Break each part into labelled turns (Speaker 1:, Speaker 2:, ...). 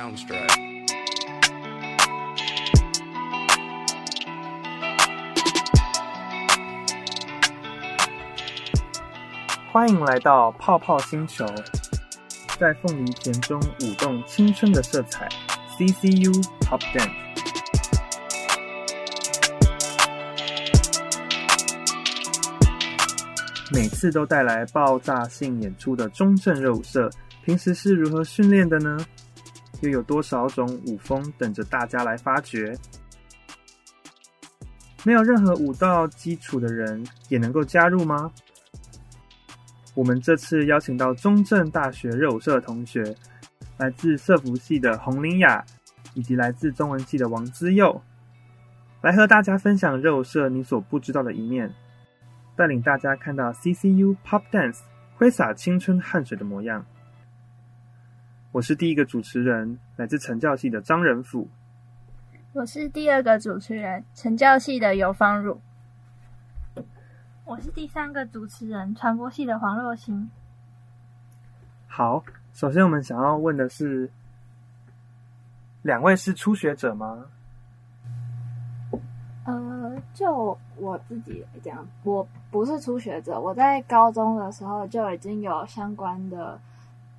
Speaker 1: Soundstripe。
Speaker 2: 欢迎来到泡泡星球，在凤梨田中舞动青春的色彩。CCU Pop Dance，每次都带来爆炸性演出的中正热舞社，平时是如何训练的呢？又有多少种舞风等着大家来发掘？没有任何舞蹈基础的人也能够加入吗？我们这次邀请到中正大学热舞社的同学，来自社服系的洪伶雅，以及来自中文系的王姿佑，来和大家分享热舞社你所不知道的一面，带领大家看到 CCU Pop Dance 挥洒青春汗水的模样。我是第一个主持人，来自成教系的张仁甫。
Speaker 3: 我是第二个主持人，成教系的尤芳汝。我是第三个主持人，传播系的黄若欣。
Speaker 2: 好，首先我们想要问的是，两位是初学者吗？
Speaker 4: 呃，就我自己来讲，我不是初学者。我在高中的时候就已经有相关的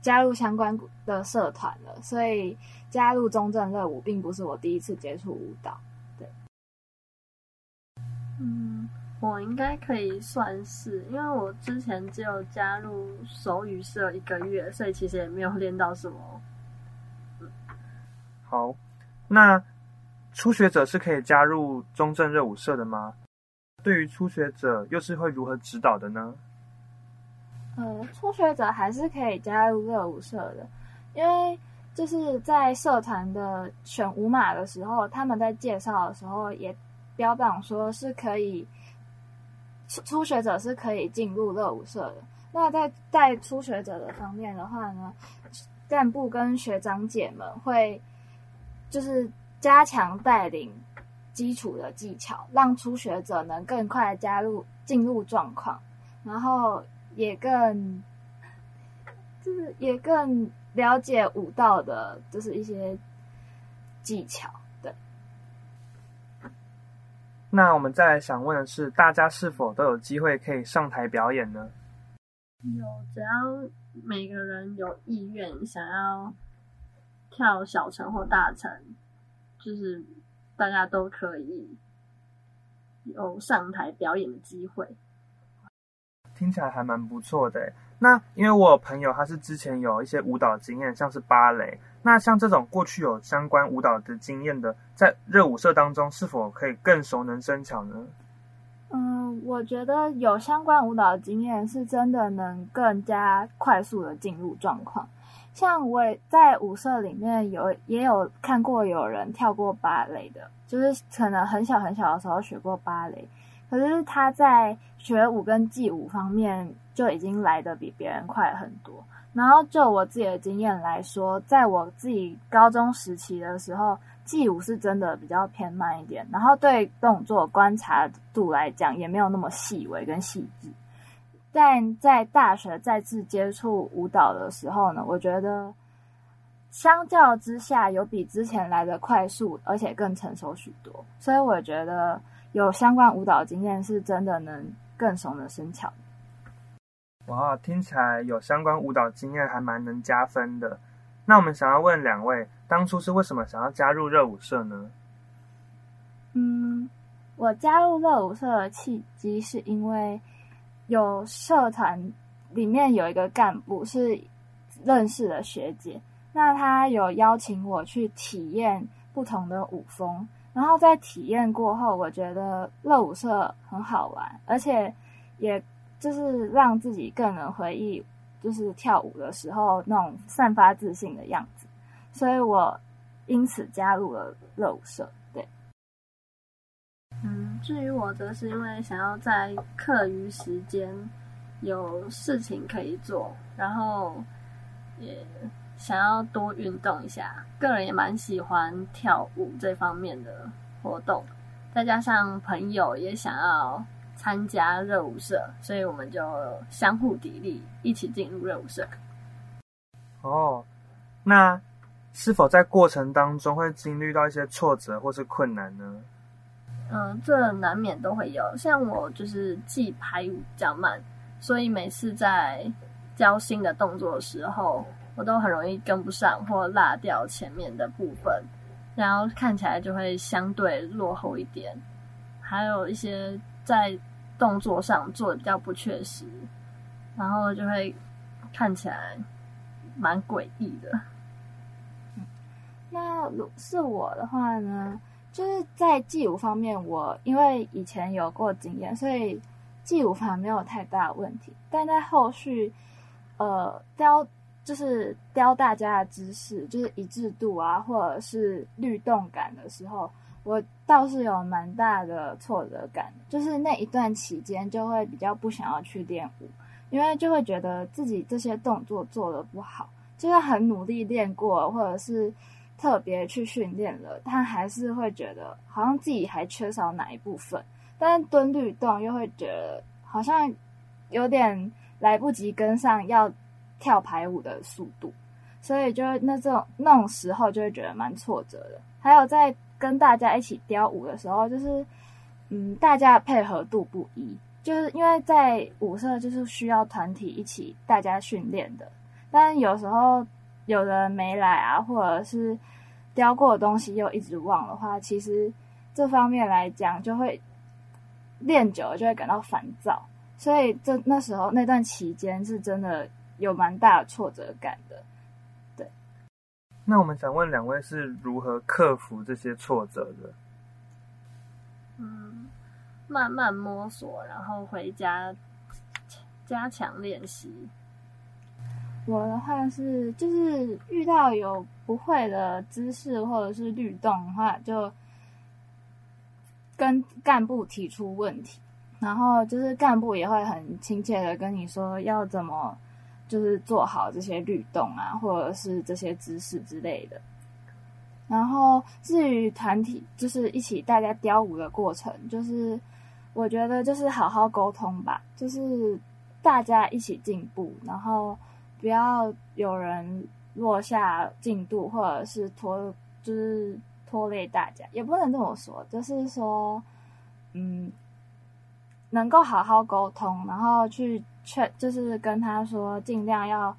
Speaker 4: 加入相关的社团了，所以加入中正热舞并不是我第一次接触舞蹈。对，
Speaker 3: 嗯。我应该可以算是，因为我之前只有加入手语社一个月，所以其实也没有练到什么。
Speaker 2: 好，那初学者是可以加入中正热舞社的吗？对于初学者，又是会如何指导的呢？
Speaker 4: 呃，初学者还是可以加入热舞社的，因为就是在社团的选舞码的时候，他们在介绍的时候也标榜说是可以。初学者是可以进入热舞社的。那在带初学者的方面的话呢，干部跟学长姐们会就是加强带领基础的技巧，让初学者能更快加入进入状况，然后也更就是也更了解舞蹈的，就是一些技巧。
Speaker 2: 对那我们再来想问的是，大家是否都有机会可以上台表演呢？
Speaker 3: 有，只要每个人有意愿想要跳小城或大城，就是大家都可以有上台表演的机会。
Speaker 2: 听起来还蛮不错的。那因为我有朋友，他是之前有一些舞蹈经验，像是芭蕾。那像这种过去有相关舞蹈的经验的，在热舞社当中是否可以更熟能生巧呢？
Speaker 4: 嗯，我觉得有相关舞蹈经验是真的能更加快速的进入状况。像我在舞社里面有也有看过有人跳过芭蕾的，就是可能很小很小的时候学过芭蕾，可是他在学舞跟记舞方面就已经来得比别人快很多。然后就我自己的经验来说，在我自己高中时期的时候，记舞是真的比较偏慢一点，然后对动作观察度来讲也没有那么细微跟细致。但在大学再次接触舞蹈的时候呢，我觉得相较之下有比之前来的快速，而且更成熟许多。所以我觉得有相关舞蹈经验是真的能更熟能生巧。
Speaker 2: 哇，听起来有相关舞蹈经验还蛮能加分的。那我们想要问两位，当初是为什么想要加入热舞社呢？
Speaker 4: 嗯，我加入热舞社的契机是因为有社团里面有一个干部是认识的学姐，那她有邀请我去体验不同的舞风，然后在体验过后，我觉得热舞社很好玩，而且也。就是让自己更能回忆，就是跳舞的时候那种散发自信的样子，所以我因此加入了热舞社。对，
Speaker 3: 嗯，至于我则是因为想要在课余时间有事情可以做，然后也想要多运动一下，个人也蛮喜欢跳舞这方面的活动，再加上朋友也想要。参加热舞社，所以我们就相互砥砺，一起进入热舞社。
Speaker 2: 哦，那是否在过程当中会经历到一些挫折或是困难呢？
Speaker 3: 嗯，这难免都会有。像我就是记排舞比较慢，所以每次在教新的动作的时候，我都很容易跟不上或落掉前面的部分，然后看起来就会相对落后一点。还有一些在动作上做的比较不确实，然后就会看起来蛮诡异的。
Speaker 4: 那如是我的话呢，就是在记舞方面，我因为以前有过经验，所以记舞反而没有太大问题。但在后续，呃，雕就是雕大家的姿势，就是一致度啊，或者是律动感的时候，我倒是有蛮大的挫折感。就是那一段期间，就会比较不想要去练舞，因为就会觉得自己这些动作做的不好，就是很努力练过，或者是。特别去训练了，他还是会觉得好像自己还缺少哪一部分，但是蹲律动又会觉得好像有点来不及跟上要跳排舞的速度，所以就那这种那种时候就会觉得蛮挫折的。还有在跟大家一起雕舞的时候，就是嗯，大家配合度不一，就是因为在舞社就是需要团体一起大家训练的，但有时候。有人没来啊，或者是雕过的东西又一直忘的话，其实这方面来讲就会练久了就会感到烦躁，所以这那时候那段期间是真的有蛮大的挫折感的。对，
Speaker 2: 那我们想问两位是如何克服这些挫折的？
Speaker 3: 嗯，慢慢摸索，然后回家加强练习。
Speaker 4: 我的话是，就是遇到有不会的姿势或者是律动的话，就跟干部提出问题，然后就是干部也会很亲切的跟你说要怎么就是做好这些律动啊，或者是这些姿势之类的。然后至于团体，就是一起大家雕舞的过程，就是我觉得就是好好沟通吧，就是大家一起进步，然后。不要有人落下进度，或者是拖，就是拖累大家，也不能这么说。就是说，嗯，能够好好沟通，然后去劝，就是跟他说，尽量要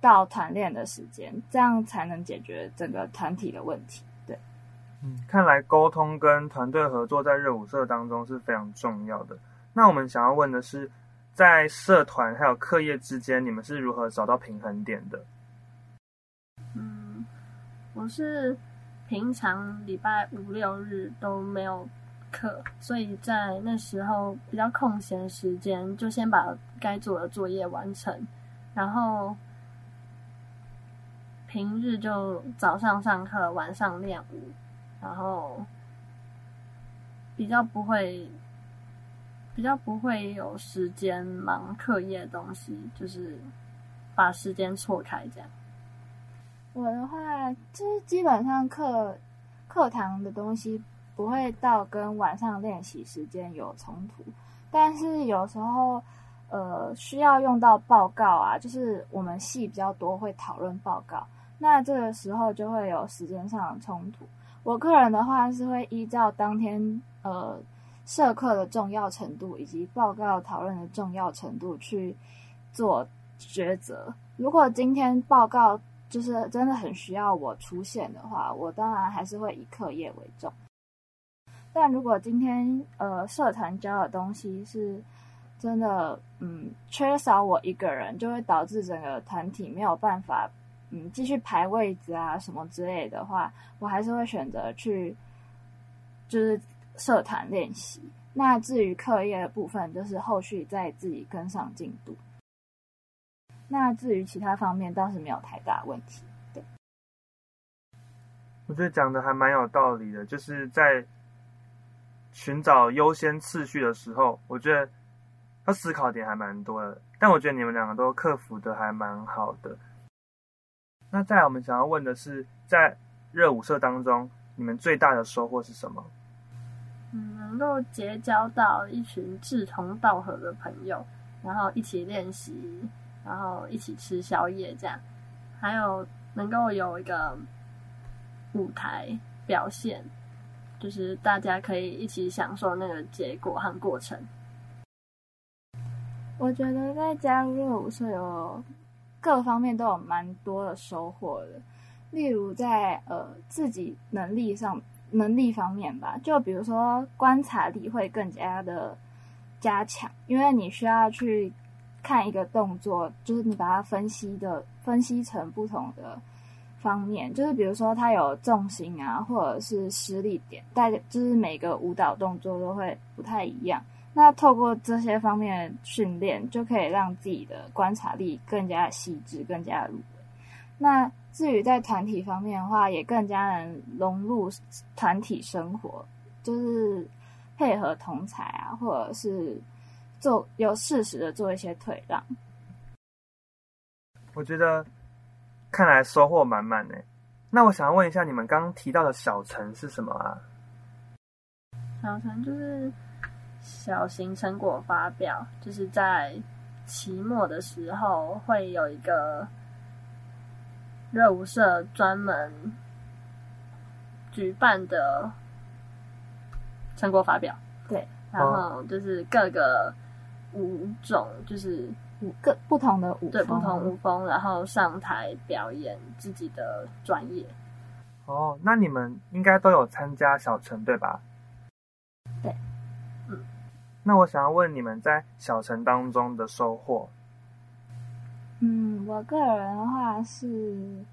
Speaker 4: 到团练的时间，这样才能解决整个团体的问题。对，
Speaker 2: 嗯，看来沟通跟团队合作在热舞社当中是非常重要的。那我们想要问的是，在社团还有课业之间，你们是如何找到平衡点的？
Speaker 3: 嗯，我是平常礼拜五六日都没有课，所以在那时候比较空闲时间，就先把该做的作业完成，然后平日就早上上课，晚上练舞，然后比较不会。比较不会有时间忙课业的东西，就是把时间错开这样。
Speaker 4: 我的话，就是基本上课课堂的东西不会到跟晚上练习时间有冲突，但是有时候呃需要用到报告啊，就是我们系比较多会讨论报告，那这个时候就会有时间上的冲突。我个人的话是会依照当天呃。社课的重要程度以及报告讨论的重要程度去做抉择。如果今天报告就是真的很需要我出现的话，我当然还是会以课业为重。但如果今天呃社团教的东西是真的嗯缺少我一个人，就会导致整个团体没有办法嗯继续排位置啊什么之类的话，我还是会选择去就是。社团练习，那至于课业的部分，就是后续再自己跟上进度。那至于其他方面，倒是没有太大问题。对，
Speaker 2: 我觉得讲的还蛮有道理的，就是在寻找优先次序的时候，我觉得要思考点还蛮多的。但我觉得你们两个都克服的还蛮好的。那再来，我们想要问的是，在热舞社当中，你们最大的收获是什么？
Speaker 3: 嗯，能够结交到一群志同道合的朋友，然后一起练习，然后一起吃宵夜，这样，还有能够有一个舞台表现，就是大家可以一起享受那个结果和过程。
Speaker 4: 我觉得在加入舞社有各方面都有蛮多的收获的，例如在呃自己能力上能力方面吧，就比如说观察力会更加的加强，因为你需要去看一个动作，就是你把它分析的分析成不同的方面，就是比如说他有重心啊，或者是施力点，大家就是每个舞蹈动作都会不太一样。那透过这些方面的训练，就可以让自己的观察力更加细致、更加入。那至于在团体方面的话，也更加能融入团体生活，就是配合同侪啊，或者是做有适时的做一些退让。
Speaker 2: 我觉得看来收获满满呢。那我想要问一下，你们刚刚提到的小城是什么啊？
Speaker 3: 小城就是。小型成果发表，就是在期末的时候会有一个热舞社专门举办的成果发表。
Speaker 4: 对，
Speaker 3: 然后就是各个舞种，就是
Speaker 4: 五个不同的舞风，
Speaker 3: 对，不同舞风，然后上台表演自己的专业。
Speaker 2: 哦，那你们应该都有参加小城，对吧？
Speaker 4: 对。
Speaker 2: 嗯那我想要问你们在小城当中的收获。
Speaker 4: 嗯，我个人的话是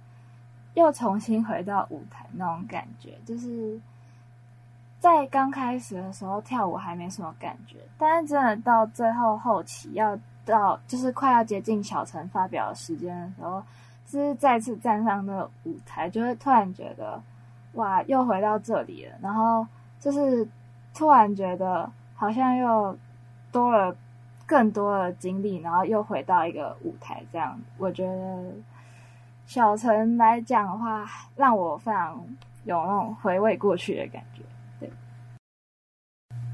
Speaker 4: 又重新回到舞台那种感觉，就是在刚开始的时候跳舞还没什么感觉，但是真的到最后后期要到就是快要接近小陈发表时间的时候，就是再次站上那个舞台，就会突然觉得哇，又回到这里了，然后就是突然觉得。好像又多了更多的经历，然后又回到一个舞台，这样我觉得小陈来讲的话，让我非常有那种回味过去的感觉。对，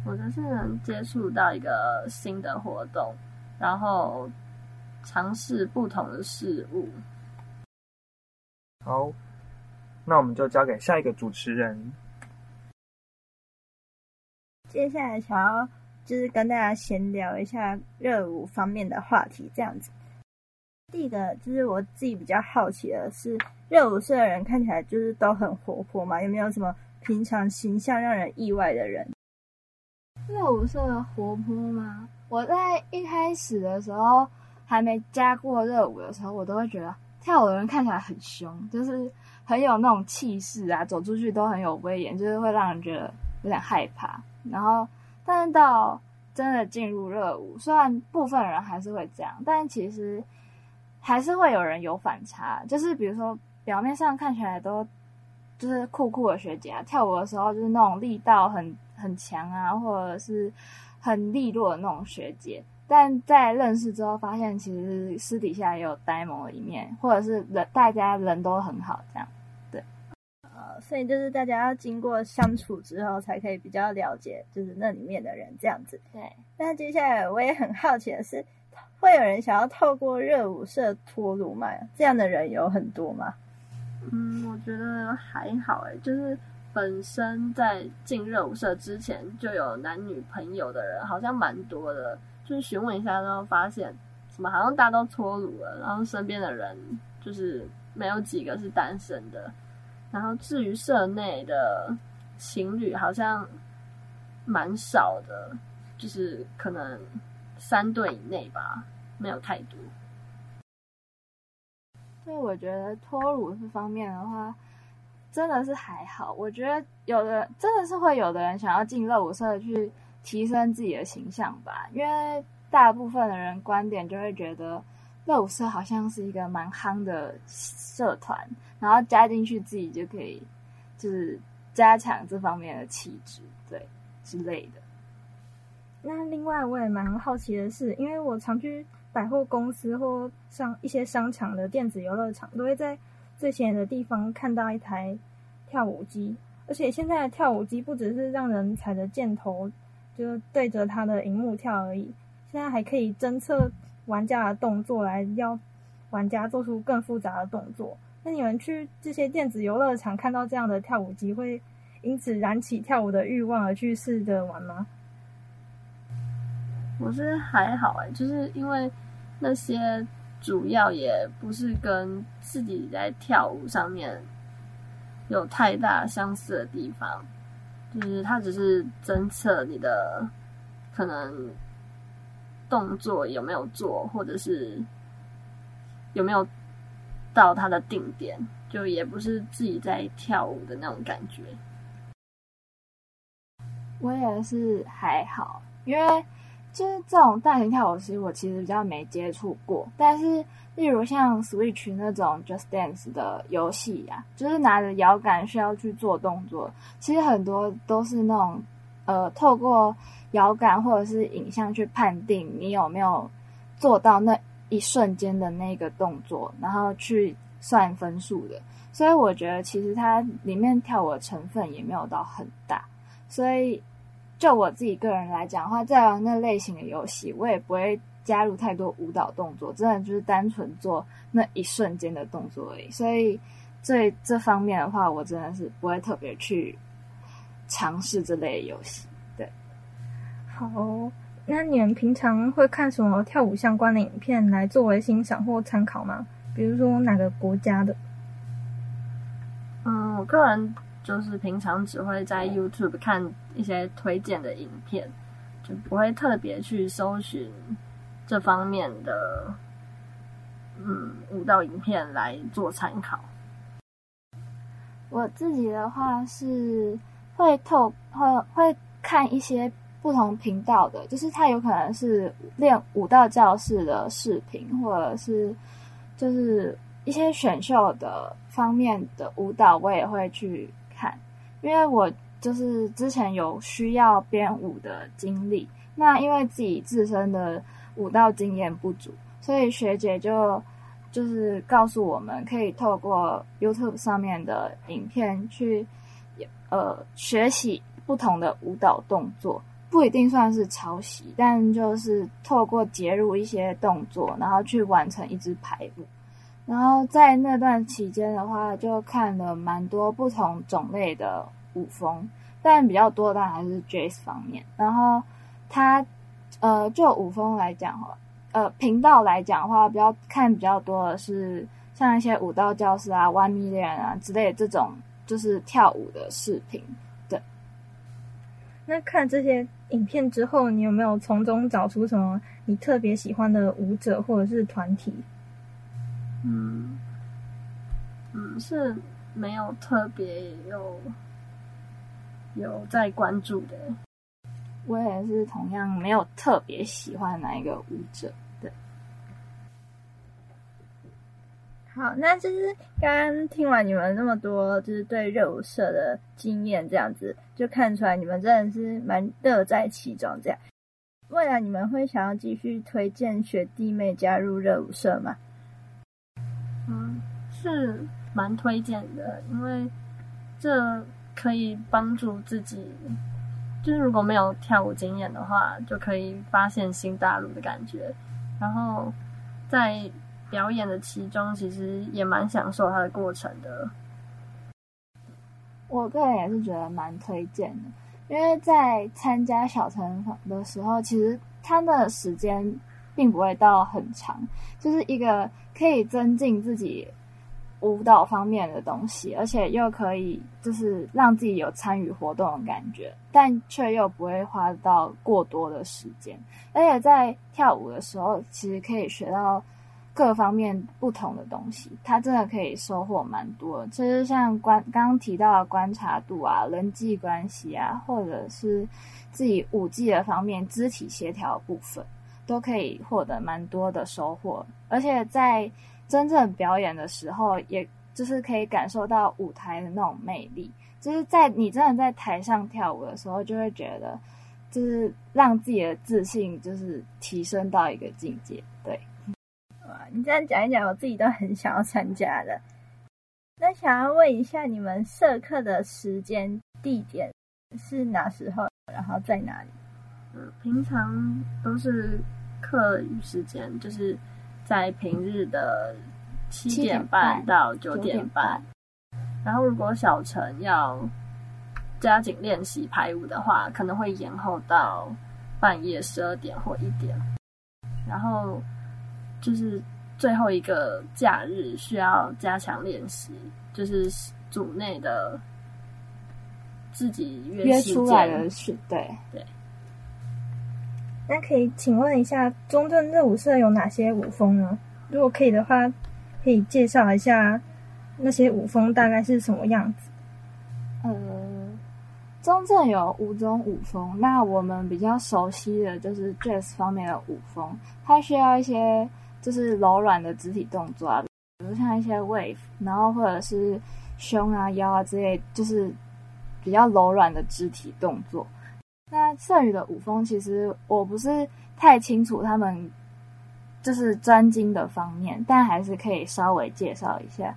Speaker 3: 我就是能接触到一个新的活动，然后尝试不同的事物。
Speaker 2: 好，那我们就交给下一个主持人。
Speaker 1: 接下来想要就是跟大家闲聊一下热舞方面的话题，这样子。第一个就是我自己比较好奇的是，热舞社的人看起来就是都很活泼嘛，有没有什么平常形象让人意外的人？
Speaker 4: 热舞社活泼吗？我在一开始的时候还没加过热舞的时候，我都会觉得跳舞的人看起来很凶，就是很有那种气势啊，走出去都很有威严，就是会让人觉得有点害怕。然后，但是到真的进入热舞，虽然部分人还是会这样，但其实还是会有人有反差。就是比如说，表面上看起来都就是酷酷的学姐啊，跳舞的时候就是那种力道很很强啊，或者是很利落的那种学姐。但在认识之后，发现其实私底下也有呆萌的一面，或者是人大家人都很好这样对。呃。
Speaker 1: 所以就是大家要经过相处之后，才可以比较了解，就是那里面的人这样子。
Speaker 4: 对。
Speaker 1: 那接下来我也很好奇的是，会有人想要透过热舞社脱鲁吗？这样的人有很多吗？
Speaker 3: 嗯，我觉得还好诶，就是本身在进热舞社之前就有男女朋友的人，好像蛮多的。就是询问一下，然后发现什么好像大家都脱乳了，然后身边的人就是没有几个是单身的。然后至于社内的情侣，好像蛮少的，就是可能三对以内吧，没有太多。
Speaker 4: 所以我觉得脱乳这方面的话，真的是还好。我觉得有的真的是会有的人想要进热舞社去提升自己的形象吧，因为大部分的人观点就会觉得。热舞社好像是一个蛮夯的社团，然后加进去自己就可以，就是加强这方面的气质，对之类的。
Speaker 1: 那另外我也蛮好奇的是，因为我常去百货公司或上一些商场的电子游乐场，都会在最显眼的地方看到一台跳舞机，而且现在的跳舞机不只是让人踩着箭头就是对着它的荧幕跳而已，现在还可以侦测。玩家的动作来要玩家做出更复杂的动作，那你们去这些电子游乐场看到这样的跳舞机，会因此燃起跳舞的欲望而去试着玩吗？
Speaker 3: 我是还好哎，就是因为那些主要也不是跟自己在跳舞上面有太大相似的地方，就是它只是侦测你的可能动作有没有做，或者是有没有到它的定点，就也不是自己在跳舞的那种感觉。
Speaker 4: 我也是还好，因为。就是这种大型跳舞机，我其实比较没接触过。但是，例如像 Switch 那种 Just Dance 的游戏呀，就是拿着摇杆需要去做动作，其实很多都是那种呃，透过摇杆或者是影像去判定你有没有做到那一瞬间的那个动作，然后去算分数的。所以我觉得其实它里面跳舞的成分也没有到很大，所以。就我自己个人来讲的话，在玩那类型的游戏，我也不会加入太多舞蹈动作，真的就是单纯做那一瞬间的动作而已。所以，这这方面的话，我真的是不会特别去尝试这类游戏。对，
Speaker 1: 好，那你们平常会看什么跳舞相关的影片来作为欣赏或参考吗？比如说哪个国家的？
Speaker 3: 嗯，我个人。就是平常只会在 YouTube 看一些推荐的影片，就不会特别去搜寻这方面的嗯舞蹈影片来做参考。
Speaker 4: 我自己的话是会透会会看一些不同频道的，就是它有可能是练舞蹈教室的视频，或者是就是一些选秀的方面的舞蹈，我也会去。因为我就是之前有需要编舞的经历，那因为自己自身的舞蹈经验不足，所以学姐就就是告诉我们，可以透过 YouTube 上面的影片去呃学习不同的舞蹈动作，不一定算是抄袭，但就是透过接入一些动作，然后去完成一支排舞。然后在那段期间的话，就看了蛮多不同种类的舞风，但比较多的当然还是 Jazz 方面。然后他呃，就舞风来讲话，呃，频道来讲的话，比较看比较多的是像一些舞蹈教室啊、One Million 啊之类的这种，就是跳舞的视频。对。
Speaker 1: 那看这些影片之后，你有没有从中找出什么你特别喜欢的舞者或者是团体？
Speaker 3: 嗯，嗯，是没有特别有有在关注的。
Speaker 4: 我也是同样没有特别喜欢哪一个舞者。对，
Speaker 5: 好，那就是刚刚听完你们那么多，就是对热舞社的经验，这样子就看出来你们真的是蛮乐在其中。这样，未来你们会想要继续推荐学弟妹加入热舞社
Speaker 3: 吗？是蛮推荐的，因为这可以帮助自己，就是如果没有跳舞经验的话，就可以发现新大陆的感觉。然后在表演的其中，其实也蛮享受它的过程的。
Speaker 4: 我个人也是觉得蛮推荐的，因为在参加小成房的时候，其实它的时间并不会到很长，就是一个。可以增进自己舞蹈方面的东西，而且又可以就是让自己有参与活动的感觉，但却又不会花到过多的时间。而且在跳舞的时候，其实可以学到各方面不同的东西，它真的可以收获蛮多的。就是像观刚刚提到的观察度啊、人际关系啊，或者是自己舞技的方面、肢体协调部分。都可以获得蛮多的收获，而且在真正表演的时候，也就是可以感受到舞台的那种魅力。就是在你真的在台上跳舞的时候，就会觉得，就是让自己的自信就是提升到一个境界。对，
Speaker 5: 哇，你这样讲一讲，我自己都很想要参加的。那想要问一下，你们社课的时间、地点是哪时候，然后在哪里？
Speaker 3: 嗯，平常都是课余时间，就是在平日的七点半到九点半。然后如果小陈要加紧练习排舞的话，可能会延后到半夜十二点或一点。然后就是最后一个假日需要加强练习，就是组内的自己约，
Speaker 4: 约出来的是对对。
Speaker 1: 那可以请问一下，中正热舞社有哪些舞风呢？如果可以的话，可以介绍一下那些舞风大概是什么样子？
Speaker 4: 呃，中正有五种舞风，那我们比较熟悉的就是 Jazz 方面的舞风，它需要一些就是柔软的肢体动作啊，比如像一些 Wave，然后或者是胸啊、腰啊之类，就是比较柔软的肢体动作。那剩余的舞风，其实我不是太清楚他们就是专精的方面，但还是可以稍微介绍一下。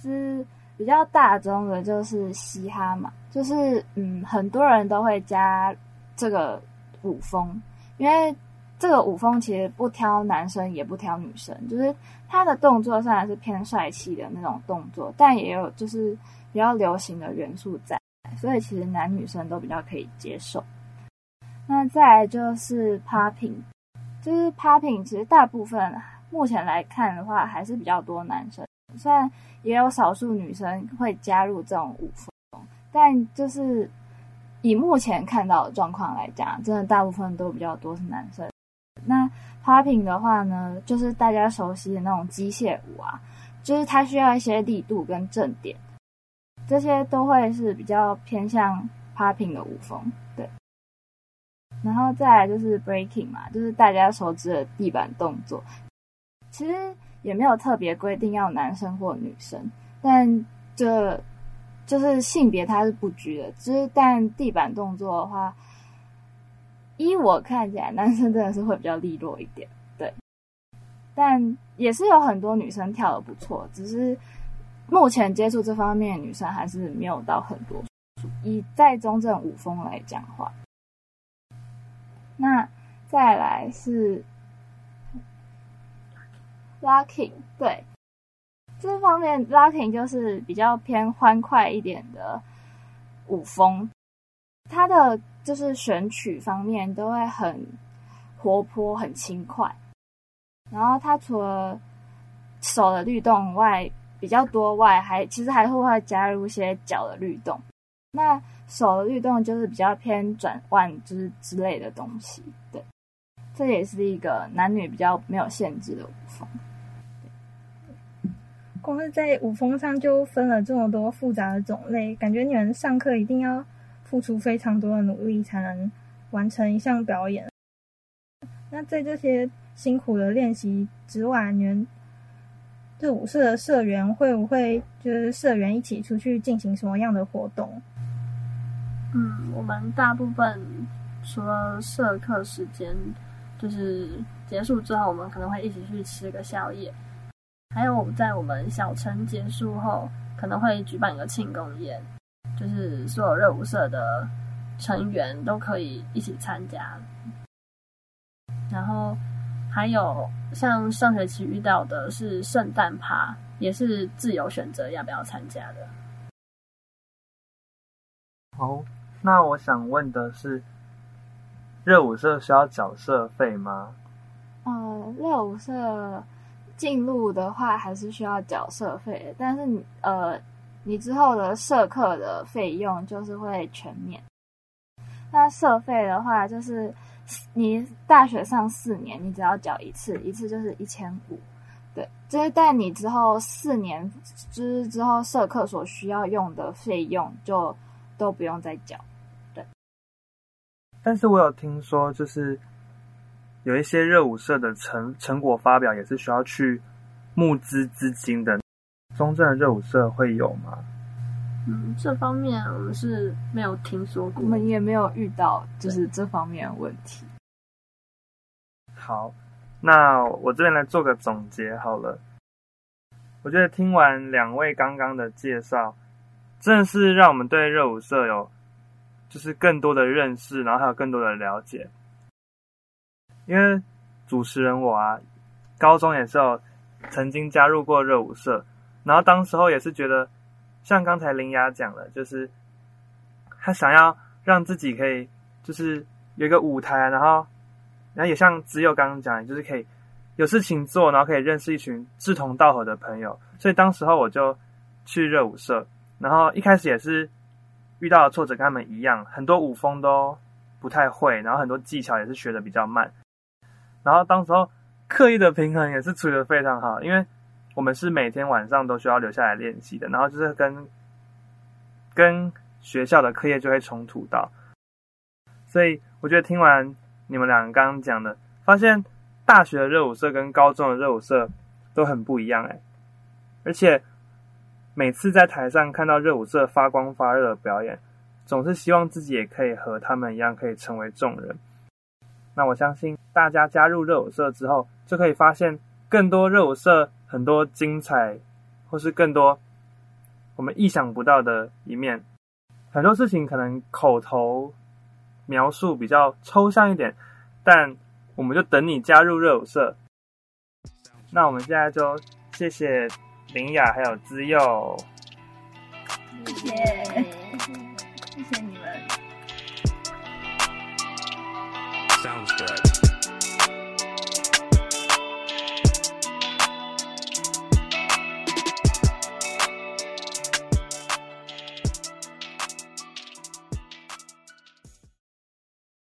Speaker 4: 是比较大众的，就是嘻哈嘛，就是嗯，很多人都会加这个舞风，因为这个舞风其实不挑男生也不挑女生，就是他的动作虽然是偏帅气的那种动作，但也有就是比较流行的元素在。所以其实男女生都比较可以接受。那再来就是 popping，就是 popping，其实大部分目前来看的话还是比较多男生，虽然也有少数女生会加入这种舞风，但就是以目前看到的状况来讲，真的大部分都比较多是男生。那 popping 的话呢，就是大家熟悉的那种机械舞啊，就是它需要一些力度跟正点。这些都会是比较偏向 popping 的舞风，对。然后再来就是 breaking 嘛，就是大家熟知的地板动作。其实也没有特别规定要男生或女生，但这就是性别它是不拘的。就是但地板动作的话，依我看起来，男生真的是会比较利落一点，对。但也是有很多女生跳得不错，只是。目前接触这方面女生还是没有到很多。以在中正舞风来讲话，那再来是 locking，对，这方面 locking 就是比较偏欢快一点的舞风，它的就是选曲方面都会很活泼、很轻快，然后它除了手的律动外，比较多外，还其实还会会加入一些脚的律动。那手的律动就是比较偏转弯，就是之类的东西。对，这也是一个男女比较没有限制的舞风。
Speaker 1: 光是在舞风上就分了这么多复杂的种类，感觉你们上课一定要付出非常多的努力才能完成一项表演。那在这些辛苦的练习之外，你们热舞社的社员会不会就是社员一起出去进行什么样的活动？
Speaker 3: 嗯，我们大部分除了社课时间，就是结束之后，我们可能会一起去吃个宵夜。还有在我们小城结束后，可能会举办一个庆功宴，就是所有热舞社的成员都可以一起参加。然后。还有像上学期遇到的是圣诞趴，也是自由选择要不要参加的。
Speaker 2: 好，那我想问的是，热舞社需要缴社费吗？
Speaker 4: 呃，热舞社进入的话还是需要缴社费，但是你呃，你之后的社课的费用就是会全免。那社费的话就是。你大学上四年，你只要缴一次，一次就是一千五，对。就是但你之后四年之之后社课所需要用的费用就都不用再缴，对。
Speaker 2: 但是我有听说，就是有一些热舞社的成成果发表也是需要去募资资金的，中正热舞社会有吗？
Speaker 3: 嗯，这方面我们是没有听说过，
Speaker 4: 我们也没有遇到，就是这方面的问题。
Speaker 2: 好，那我这边来做个总结好了。我觉得听完两位刚刚的介绍，真的是让我们对热舞社有就是更多的认识，然后还有更多的了解。因为主持人我啊，高中也是有曾经加入过热舞社，然后当时候也是觉得，像刚才林雅讲的，就是他想要让自己可以就是有一个舞台，然后然后也像只有刚刚讲，就是可以有事情做，然后可以认识一群志同道合的朋友，所以当时候我就去热舞社，然后一开始也是遇到的挫折跟他们一样，很多舞风都不太会，然后很多技巧也是学的比较慢，然后当时候。刻意的平衡也是处理的非常好，因为我们是每天晚上都需要留下来练习的，然后就是跟跟学校的课业就会冲突到，所以我觉得听完你们两个刚刚讲的，发现大学的热舞社跟高中的热舞社都很不一样哎，而且每次在台上看到热舞社发光发热的表演，总是希望自己也可以和他们一样，可以成为众人。那我相信大家加入热舞社之后，就可以发现更多热舞社很多精彩，或是更多我们意想不到的一面。很多事情可能口头描述比较抽象一点，但我们就等你加入热舞社。那我们现在就谢谢林雅还有资佑，